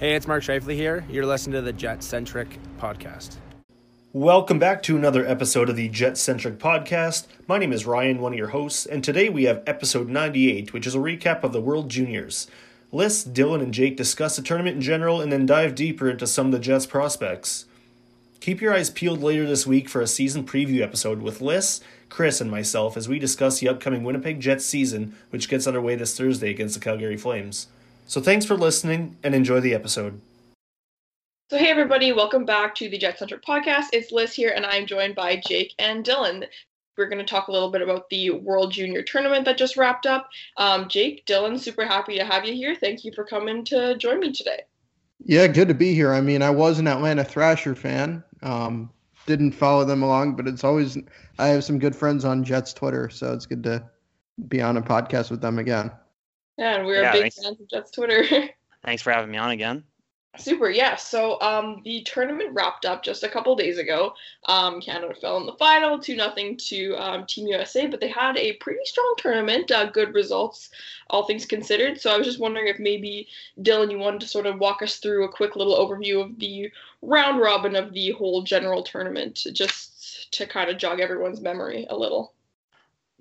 Hey, it's Mark Scheifele here. You're listening to the Jet Centric Podcast. Welcome back to another episode of the Jet Centric Podcast. My name is Ryan, one of your hosts, and today we have episode 98, which is a recap of the World Juniors. Liz, Dylan, and Jake discuss the tournament in general and then dive deeper into some of the Jets' prospects. Keep your eyes peeled later this week for a season preview episode with Liz, Chris, and myself as we discuss the upcoming Winnipeg Jets season, which gets underway this Thursday against the Calgary Flames. So thanks for listening and enjoy the episode. So, hey everybody, welcome back to the Jet Centric podcast. It's Liz here, and I'm joined by Jake and Dylan. We're going to talk a little bit about the World Junior Tournament that just wrapped up. Um, Jake, Dylan, super happy to have you here. Thank you for coming to join me today. Yeah, good to be here. I mean, I was an Atlanta Thrasher fan. Um, didn't follow them along, but it's always I have some good friends on Jets Twitter, so it's good to be on a podcast with them again. Yeah, and we're Yeah, big thanks. fans of Jets Twitter. Thanks for having me on again. Super, yeah. So um, the tournament wrapped up just a couple days ago. Um, Canada fell in the final, two nothing to um, Team USA, but they had a pretty strong tournament. Uh, good results, all things considered. So I was just wondering if maybe Dylan, you wanted to sort of walk us through a quick little overview of the round robin of the whole general tournament, just to kind of jog everyone's memory a little.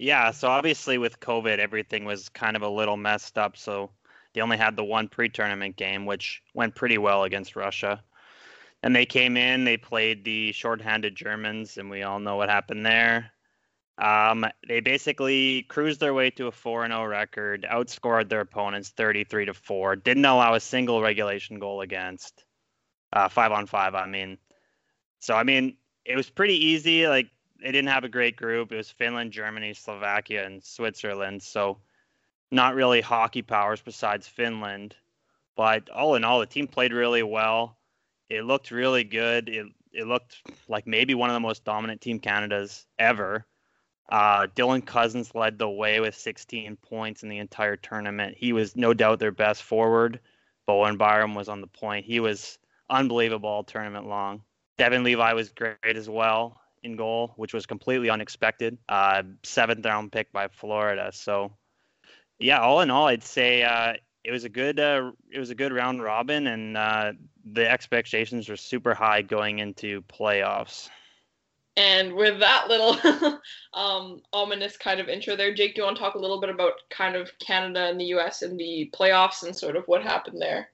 Yeah, so obviously with COVID, everything was kind of a little messed up. So they only had the one pre-tournament game, which went pretty well against Russia. And they came in, they played the shorthanded Germans, and we all know what happened there. Um, they basically cruised their way to a 4-0 record, outscored their opponents 33 to 4, didn't allow a single regulation goal against. Uh, five on five, I mean. So I mean, it was pretty easy. Like they didn't have a great group. It was Finland, Germany, Slovakia, and Switzerland. So not really hockey powers besides Finland. But all in all, the team played really well. It looked really good. It it looked like maybe one of the most dominant team Canada's ever. Uh, Dylan Cozens led the way with 16 points in the entire tournament. He was no doubt their best forward. Bowen Byram was on the point. He was unbelievable all tournament long. Devon Levi was great as well in goal, which was completely unexpected. Uh, seventh round pick by Florida. So, yeah, all in all, I'd say uh, it was a good uh, it was a good round robin, and uh, the expectations were super high going into playoffs. And with that little um, ominous kind of intro there, Jake, do you want to talk a little bit about kind of Canada and the US in the playoffs and sort of what happened there?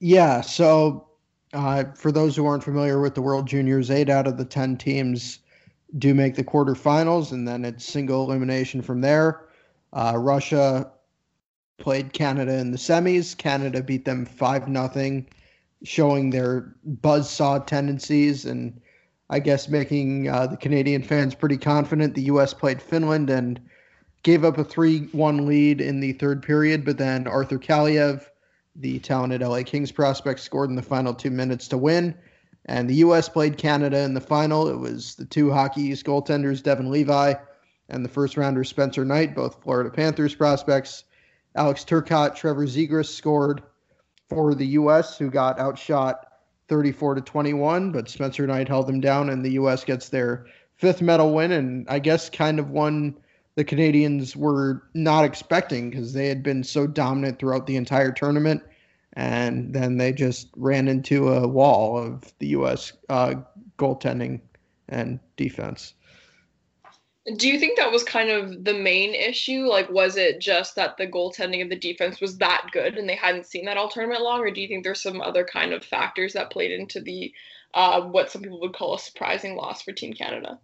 Yeah, so uh, for those who aren't familiar with the World Juniors, eight out of the 10 teams do make the quarterfinals, and then it's single elimination from there. Uh, Russia played Canada in the semis. Canada beat them 5 nothing, showing their buzzsaw tendencies and I guess making uh, the Canadian fans pretty confident. The U.S. played Finland and gave up a 3 1 lead in the third period, but then Arthur Kaliev the talented LA Kings prospect scored in the final two minutes to win. And the U.S. played Canada in the final. It was the two Hockey East goaltenders, Devon Levi and the first rounder, Spencer Knight, both Florida Panthers prospects. Alex Turcotte, Trevor Zegras scored for the U.S., who got outshot 34 to 21, but Spencer Knight held them down, and the U.S. gets their fifth medal win, and I guess kind of one the Canadians were not expecting because they had been so dominant throughout the entire tournament. And then they just ran into a wall of the U.S. Uh, goaltending and defense. Do you think that was kind of the main issue? Like, was it just that the goaltending of the defense was that good and they hadn't seen that all tournament long, or do you think there's some other kind of factors that played into the uh, what some people would call a surprising loss for Team Canada?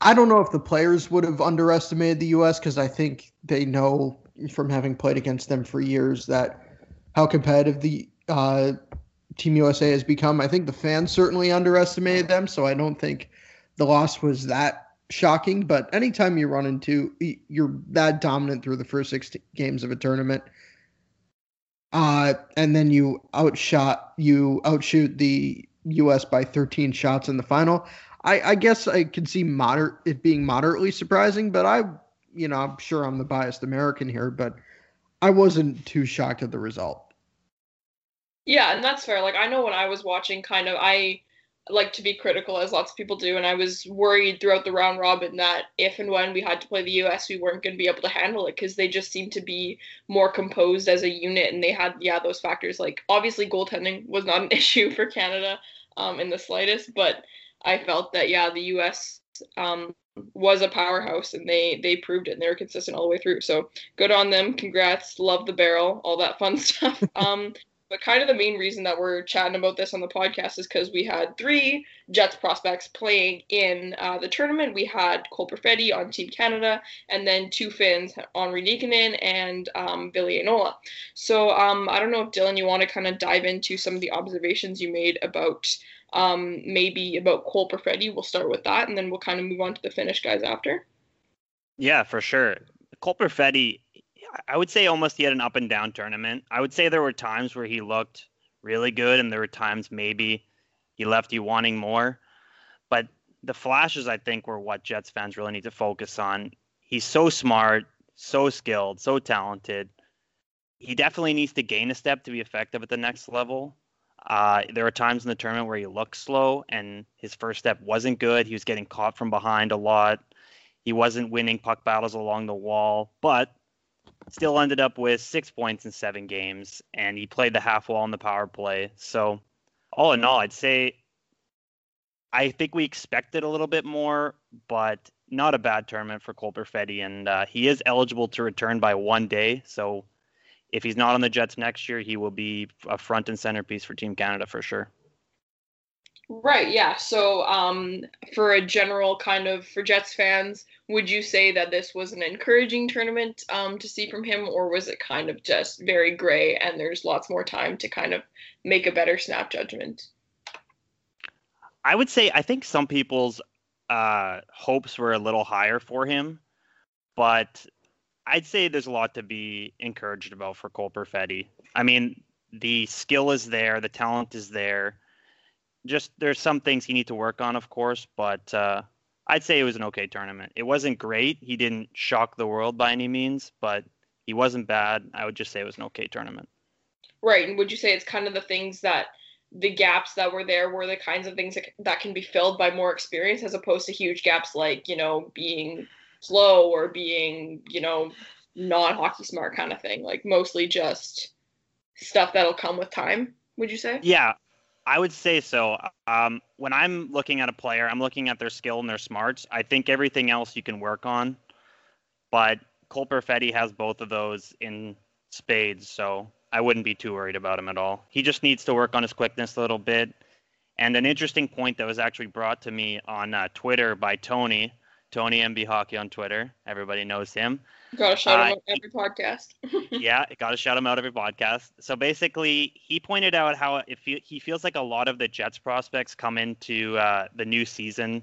I don't know if the players would have underestimated the U.S. because I think they know from having played against them for years that how competitive the uh, Team USA has become. I think the fans certainly underestimated them, so I don't think the loss was that shocking. But anytime you run into you're that dominant through the first six games of a tournament, uh, and then you outshot you outshoot the U.S. by 13 shots in the final. I, I guess I can see it being moderately surprising, but I, you know, I'm sure I'm the biased American here, but I wasn't too shocked at the result. Yeah, and that's fair. Like I know when I was watching, kind of I like to be critical as lots of people do and i was worried throughout the round robin that if and when we had to play the us we weren't going to be able to handle it because they just seemed to be more composed as a unit and they had yeah those factors like obviously goaltending was not an issue for canada um, in the slightest but i felt that yeah the us um, was a powerhouse and they they proved it and they were consistent all the way through so good on them congrats love the barrel all that fun stuff um but kind of the main reason that we're chatting about this on the podcast is because we had three Jets prospects playing in uh, the tournament. We had Cole Perfetti on Team Canada, and then two Finns, Henri Nikkanen and um, Ville Heinola. So um, I don't know if Dylan, you want to kind of dive into some of the observations you made about um, maybe about Cole Perfetti. We'll start with that, and then we'll kind of move on to the Finnish guys after. Yeah, for sure. Cole Perfetti I would say almost he had an up and down tournament. I would say there were times where he looked really good, and there were times maybe he left you wanting more. But the flashes, I think, were what Jets fans really need to focus on. He's so smart, so skilled, so talented. He definitely needs to gain a step to be effective at the next level. Uh, there were times in the tournament where he looked slow and his first step wasn't good. He was getting caught from behind a lot. He wasn't winning puck battles along the wall, but still ended up with six points in seven games, and he played the half wall in the power play. So, all in all, I'd say I think we expected a little bit more, but not a bad tournament for Cole Perfetti, and uh, he is eligible to return by one day. So, if he's not on the Jets next year, he will be a front and center piece for Team Canada for sure. Right, yeah. So, um, for a general kind of for Jets fans, would you say that this was an encouraging tournament um, to see from him, or was it kind of just very gray and there's lots more time to kind of make a better snap judgment? I would say I think some people's uh, hopes were a little higher for him, but I'd say there's a lot to be encouraged about for Cole Perfetti. I mean, the skill is there, the talent is there just there's some things he need to work on, of course, but uh, I'd say it was an okay tournament. It wasn't great. He didn't shock the world by any means, but he wasn't bad. I would just say it was an okay tournament. Right. And would you say it's kind of the things that the gaps that were there were the kinds of things that, that can be filled by more experience as opposed to huge gaps like, you know, being slow or being, you know, not hockey smart kind of thing. Like mostly just stuff that'll come with time, would you say? Yeah, I would say so. Um, when I'm looking at a player, I'm looking at their skill and their smarts. I think everything else you can work on, but Cole Perfetti has both of those in spades, so I wouldn't be too worried about him at all. He just needs to work on his quickness a little bit. And an interesting point that was actually brought to me on uh, Twitter by Tony, Tony MB Hockey on Twitter. Everybody knows him. Gotta shout uh, him out every podcast. yeah, gotta shout him out every podcast. So basically, he pointed out how if he, he feels like a lot of the Jets prospects come into uh, the new season,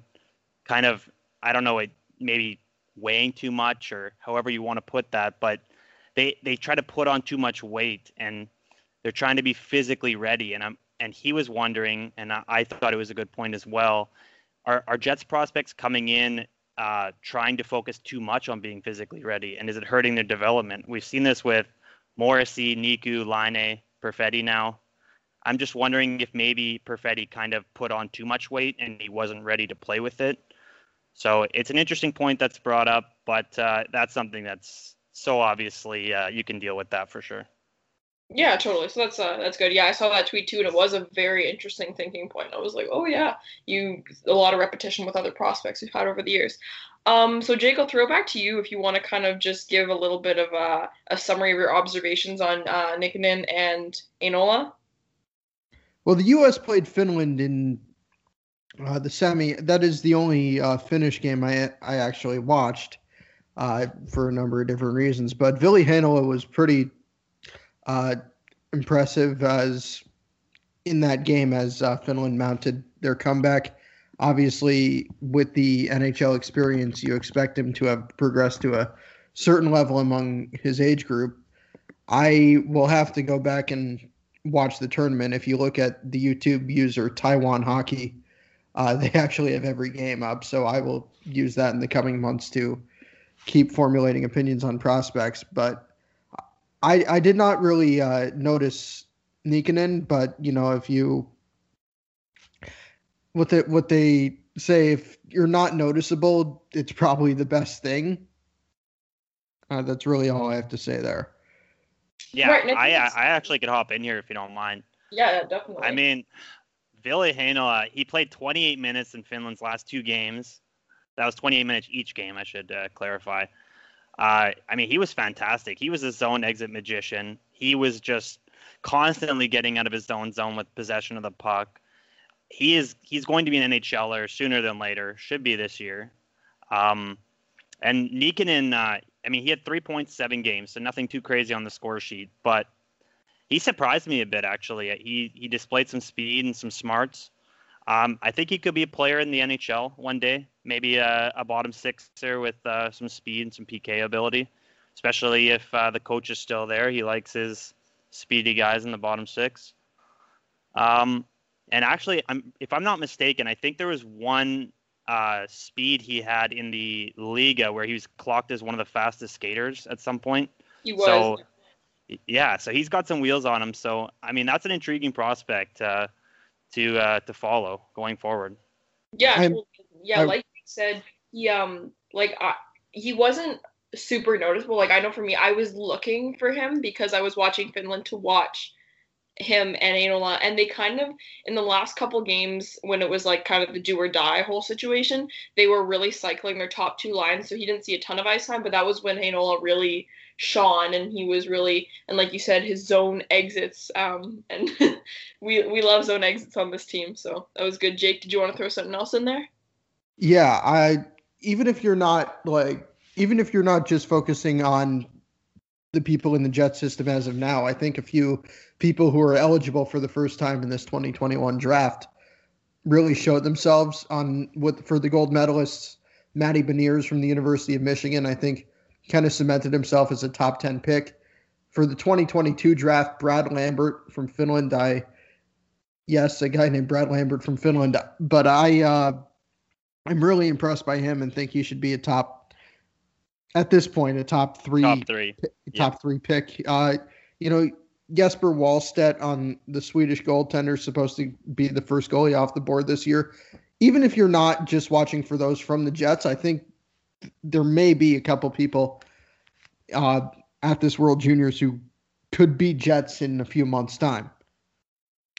kind of I don't know, it maybe weighing too much or however you want to put that, but they they try to put on too much weight and they're trying to be physically ready. And I'm and he was wondering, and I, I thought it was a good point as well. Are, are Jets prospects coming in uh, trying to focus too much on being physically ready? And is it hurting their development? We've seen this with Morrissey, Niku, Laine, Perfetti now. I'm just wondering if maybe Perfetti kind of put on too much weight and he wasn't ready to play with it. So it's an interesting point that's brought up, but uh, that's something that's so obviously uh, you can deal with that for sure. Yeah, totally. So that's uh, that's good. Yeah, I saw that tweet too, and it was a very interesting thinking point. I was like, oh yeah, you a lot of repetition with other prospects we've had over the years. Um, so Jake, I'll throw back to you if you want to kind of just give a little bit of a, a summary of your observations on uh, Nikkanen and Heinola. Well, the U.S. played Finland in uh, the semi. That is the only uh, Finnish game I I actually watched uh, for a number of different reasons. But Ville Heinola was pretty uh, impressive as in that game as uh, Finland mounted their comeback. Obviously, with the NHL experience, you expect him to have progressed to a certain level among his age group. I will have to go back and watch the tournament. If you look at the YouTube user Taiwan Hockey, uh, they actually have every game up. So I will use that in the coming months to keep formulating opinions on prospects. But I I did not really uh, notice Nikkanen, but you know if you what they what they say if you're not noticeable, it's probably the best thing. Uh, that's really all I have to say there. Yeah, Right, I I I actually could hop in here if you don't mind. Yeah, definitely. I mean, Ville Heinola, he played 28 minutes in Finland's last two games. That was 28 minutes each game, I should uh, clarify. Uh, I mean, he was fantastic. He was a zone exit magician. He was just constantly getting out of his own zone with possession of the puck. He is he's going to be an NHLer sooner than later. Should be this year. Um, and Nikkanen, uh, I mean, he had three points, seven games, so nothing too crazy on the score sheet, but he surprised me a bit actually. He he displayed some speed and some smarts. Um, I think he could be a player in the NHL one day, maybe a, a bottom sixer with uh, some speed and some PK ability, especially if uh, the coach is still there. He likes his speedy guys in the bottom six. Um, and actually, I'm, if I'm not mistaken, I think there was one uh, speed he had in the Liiga where he was clocked as one of the fastest skaters at some point. he was. So, yeah, so he's got some wheels on him. So, I mean, that's an intriguing prospect uh, to uh, to follow going forward. Yeah, I'm- yeah. I'm- like you said, he um like I, he wasn't super noticeable. Like I know for me, I was looking for him because I was watching Finland to watch him and Heinola, and they kind of in the last couple games when it was like kind of the do or die whole situation, they were really cycling their top two lines, so he didn't see a ton of ice time. But that was when Heinola really shone, and he was really and like you said, his zone exits. Um, and we we love zone exits on this team, so that was good. Jake, did you want to throw something else in there? Yeah, I even if you're not like even if you're not just focusing on the people in the jet system as of now, I think a few people who are eligible for the first time in this 2021 draft really showed themselves on with for the gold medalists. Matty Beniers from the University of Michigan, I think, kind of cemented himself as a top 10 pick. For the 2022 draft, Brad Lambert from Finland, I yes, a guy named Brad Lambert from Finland, but I uh I'm really impressed by him and think he should be a top at this point a top three Top three. top three pick. Uh, you know, Jesper Wallstedt on the Swedish goaltender is supposed to be the first goalie off the board this year. Even if you're not just watching for those from the Jets, I think there may be a couple people uh, at this World Juniors who could be Jets in a few months' time.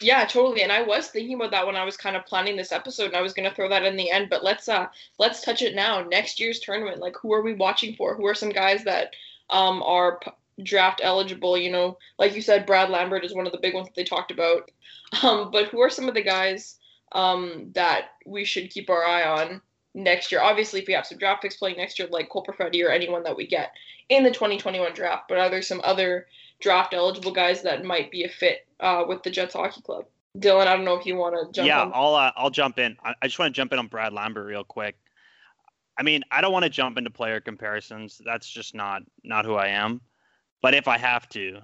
Yeah, totally. And I was thinking about that when I was kind of planning this episode, and I was going to throw that in the end. But let's uh let's touch it now. Next year's tournament, like who are we watching for? Who are some guys that um are p- draft eligible? You know, like you said, Brad Lambert is one of the big ones that they talked about. Um, but who are some of the guys um that we should keep our eye on next year? Obviously, if we have some draft picks playing next year, like Cole Perfetti or anyone that we get in the 2021 draft. But are there some other draft eligible guys that might be a fit uh, with the Jets Hockey Club. Dylan, I don't know if you want to jump yeah, on. I'll uh, I'll jump in. I, I just want to jump in on Brad Lambert real quick. I mean, I don't want to jump into player comparisons. That's just not not who I am. But if I have to,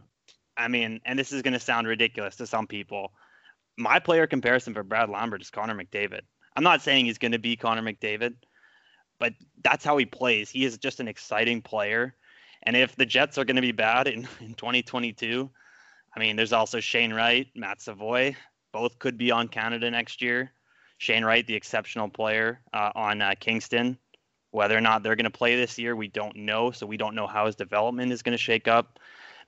I mean, and this is going to sound ridiculous to some people, my player comparison for Brad Lambert is Connor McDavid. I'm not saying he's going to be Connor McDavid, but that's how he plays. He is just an exciting player. And if the Jets are going to be bad in, in 2022, I mean, there's also Shane Wright, Matt Savoy, both could be on Canada next year. Shane Wright, the exceptional player uh, on uh, Kingston. Whether or not they're going to play this year, we don't know. So we don't know how his development is going to shake up.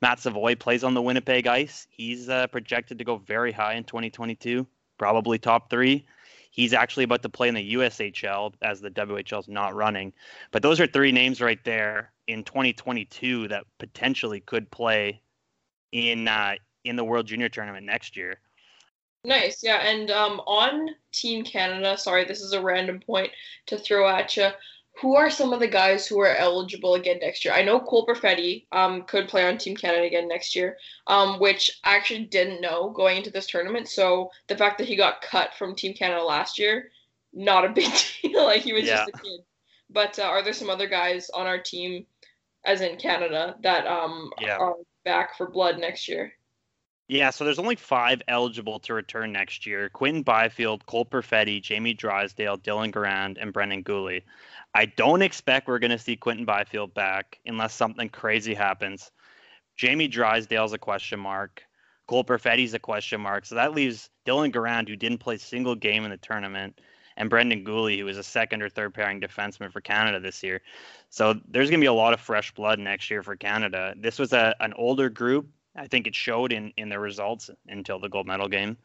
Matt Savoy plays on the Winnipeg Ice. He's uh, projected to go very high in 2022, probably top three. He's actually about to play in the USHL as the WHL is not running. But those are three names right there in 2022 that potentially could play in uh, in the World Junior Tournament next year. Nice, yeah. And um, on Team Canada, sorry, this is a random point to throw at you. Who are some of the guys who are eligible again next year? I know Cole Perfetti um, could play on Team Canada again next year, um, which I actually didn't know going into this tournament. So the fact that he got cut from Team Canada last year, not a big deal. like he was Yeah. just a kid. But uh, are there some other guys on our team, as in Canada, that um, Yeah. are back for blood next year? Yeah, so there's only five eligible to return next year: Quinton Byfield, Cole Perfetti, Jamie Drysdale, Dylan Garand, and Brendan Guhle. I don't expect we're going to see Quinton Byfield back unless something crazy happens. Jamie Drysdale's a question mark. Cole Perfetti's a question mark. So that leaves Dylan Garand, who didn't play a single game in the tournament, and Brendan Guhle, who was a second or third pairing defenseman for Canada this year. So there's going to be a lot of fresh blood next year for Canada. This was a, an older group. I think it showed in, in the results until the gold medal game.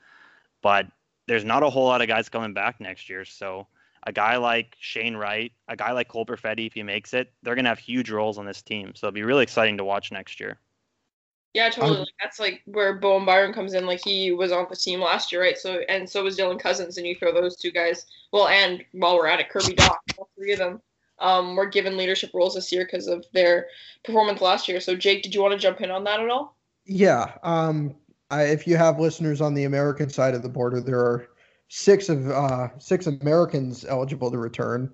But there's not a whole lot of guys coming back next year. So a guy like Shane Wright, a guy like Cole Perfetti, if he makes it, they're going to have huge roles on this team. So it'll be really exciting to watch next year. Yeah, totally. Like, that's like where Bowen Byram comes in. Like he was on the team last year, right? So and so was Dylan Cozens, and you throw those two guys. Well, and while we're at it, Kirby Dach, all three of them um, were given leadership roles this year because of their performance last year. So Jake, did you want to jump in on that at all? Yeah. Um, I, if you have listeners on the American side of the border, there are six of uh, six Americans eligible to return,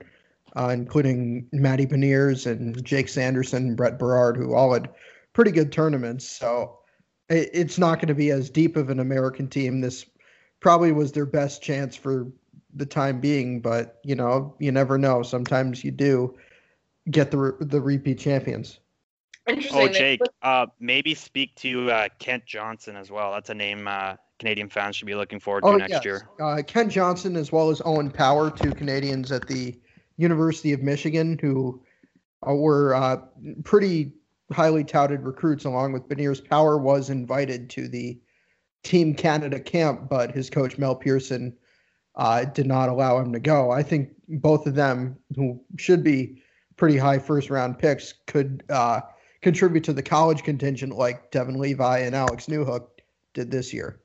uh, including Matty Beniers and Jake Sanderson and Brett Berard, who all had pretty good tournaments. So it, it's not going to be as deep of an American team. This probably was their best chance for the time being, but you know, you never know. Sometimes you do get the the repeat champions. Interesting. Oh, Jake, uh, maybe speak to uh, Kent Johnson as well. That's a name uh, Canadian fans should be looking forward to oh, next yes. year. Uh, Kent Johnson, as well as Owen Power, two Canadians at the University of Michigan, who uh, were uh, pretty highly touted recruits, along with Beniers. Power was invited to the Team Canada camp, but his coach Mel Pearson uh, did not allow him to go. I think both of them, who should be pretty high first round picks, could uh, contribute to the college contingent like Devon Levi and Alex Newhook did this year.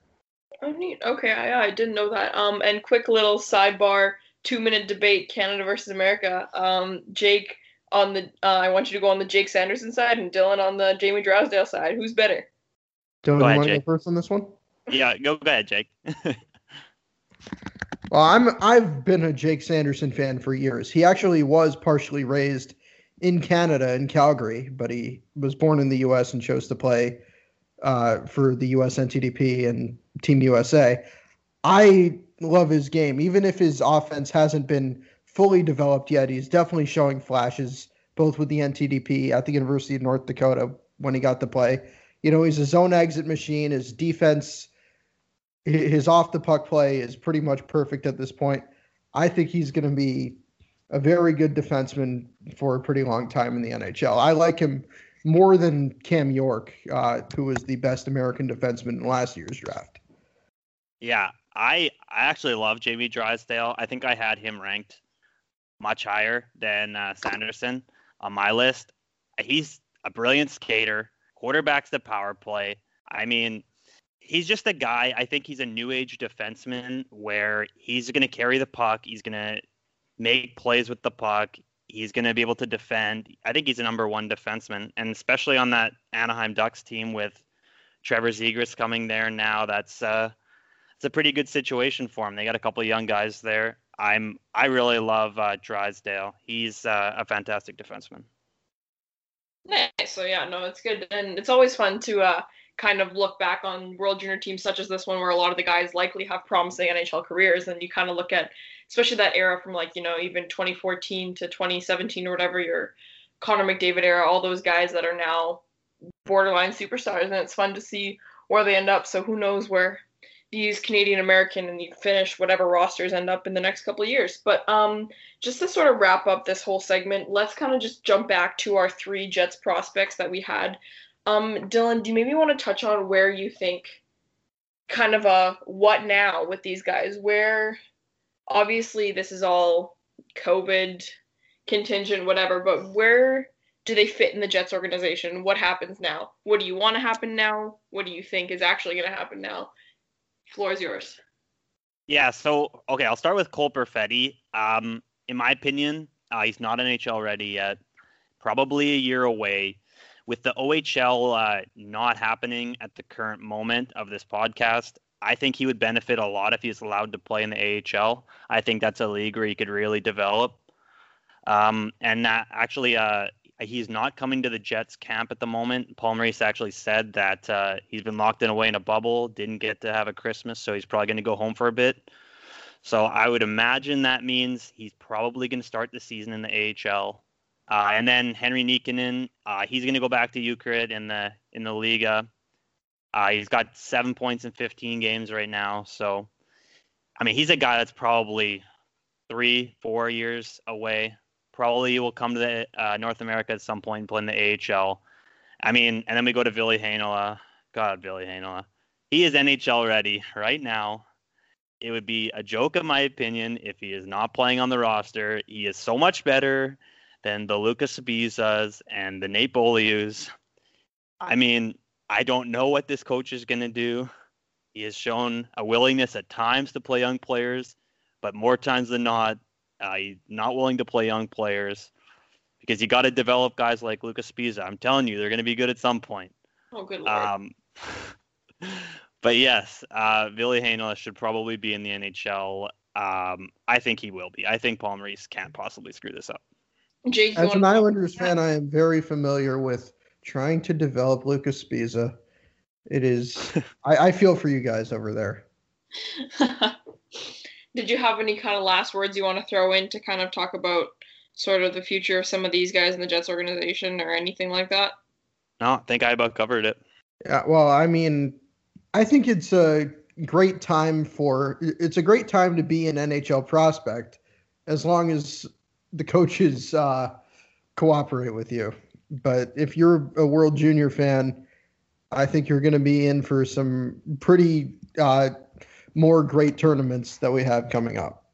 Oh, neat. Okay, I, I didn't know that. Um, and quick little sidebar, two minute debate: Canada versus America. Um, Jake on the. Uh, I want you to go on the Jake Sanderson side, and Dylan on the Jamie Drysdale side. Who's better? Dylan, go ahead, you want to go first on this one? Yeah, go, go ahead, Jake. well, I'm I've been a Jake Sanderson fan for years. He actually was partially raised in Canada in Calgary, but he was born in the U.S. and chose to play uh, for the U.S. NTDP and Team USA. I love his game, even if his offense hasn't been fully developed yet. He's definitely showing flashes, both with the NTDP at the University of North Dakota when he got to play. You know, he's a zone exit machine. His defense, his off the puck play is pretty much perfect at this point. I think he's going to be a very good defenseman for a pretty long time in the NHL. I like him more than Cam York, uh, who was the best American defenseman in last year's draft. Yeah, I I actually love Jamie Drysdale. I think I had him ranked much higher than uh, Sanderson on my list. He's a brilliant skater, quarterbacks the power play. I mean, he's just a guy. I think he's a new age defenseman where he's going to carry the puck. He's going to make plays with the puck. He's going to be able to defend. I think he's a number one defenseman, and especially on that Anaheim Ducks team with Trevor Zegras coming there now. That's uh, it's a pretty good situation for him. They got a couple of young guys there. I'm I really love uh, Drysdale. He's uh, a fantastic defenseman. Nice. So yeah, no, it's good, and it's always fun to uh, kind of look back on World Junior teams such as this one, where a lot of the guys likely have promising NHL careers, and you kind of look at, especially that era from like you know even 2014 to 2017 or whatever your Connor McDavid era, all those guys that are now borderline superstars, and it's fun to see where they end up. So who knows where these Canadian American and you can finish whatever rosters end up in the next couple of years. But um, just to sort of wrap up this whole segment, let's kind of just jump back to our three Jets prospects that we had. Um, Dylan, do you maybe want to touch on where you think kind of a what now with these guys? Where obviously this is all COVID contingent, whatever, but where do they fit in the Jets organization? What happens now? What do you want to happen now? What do you think is actually going to happen now? Floor is yours. Yeah. So okay, I'll start with Cole Perfetti. Um, in my opinion, uh, he's not NHL ready yet. Probably a year away. With the OHL uh, not happening at the current moment of this podcast, I think he would benefit a lot if he's allowed to play in the AHL. I think that's a league where he could really develop. Um, and actually, uh, He's not coming to the Jets camp at the moment. Paul Maurice actually said that uh, he's been locked in away in a bubble, didn't get to have a Christmas, so he's probably going to go home for a bit. So I would imagine that means he's probably going to start the season in the AHL. Uh, and then Henry Nikkanen, uh, he's going to go back to Jukurit in the in the Liiga. Uh, he's got seven points in 15 games right now. So, I mean, he's a guy that's probably three, four years away. Probably will come to the uh, North America at some point and play in the AHL. I mean, and then we go to Ville Heinola. God, Ville Heinola. He is NHL ready right now. It would be a joke, in my opinion, if he is not playing on the roster. He is so much better than the Lucas Sbisas and the Nate Beaulieus. I mean, I don't know what this coach is going to do. He has shown a willingness at times to play young players, but more times than not, uh, he's not willing to play young players because you got to develop guys like Lucas Sbisa. I'm telling you, they're going to be good at some point. Oh, good lord. Um, but yes, uh, Ville Heinola should probably be in the NHL. Um, I think he will be. I think Paul Maurice can't possibly screw this up. Jake, As an Islanders fan, I am very familiar with trying to develop Lucas Sbisa. It is, I, I feel for you guys over there. Did you have any kind of last words you want to throw in to kind of talk about sort of the future of some of these guys in the Jets organization or anything like that? No, I think I about covered it. Yeah, well, I mean, I think it's a great time for it's a great time to be an NHL prospect as long as the coaches uh, cooperate with you. But if you're a World Junior fan, I think you're going to be in for some pretty uh, more great tournaments that we have coming up.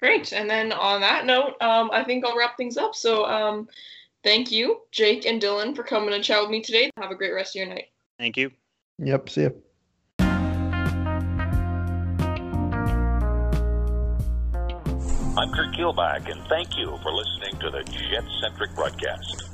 Great. And then on that note, um, I think I'll wrap things up. So um, thank you, Jake and Dylan, for coming and chat with me today. Have a great rest of your night. Thank you. Yep, see you. I'm Kurt Kielbach, and thank you for listening to the Jet Centric broadcast.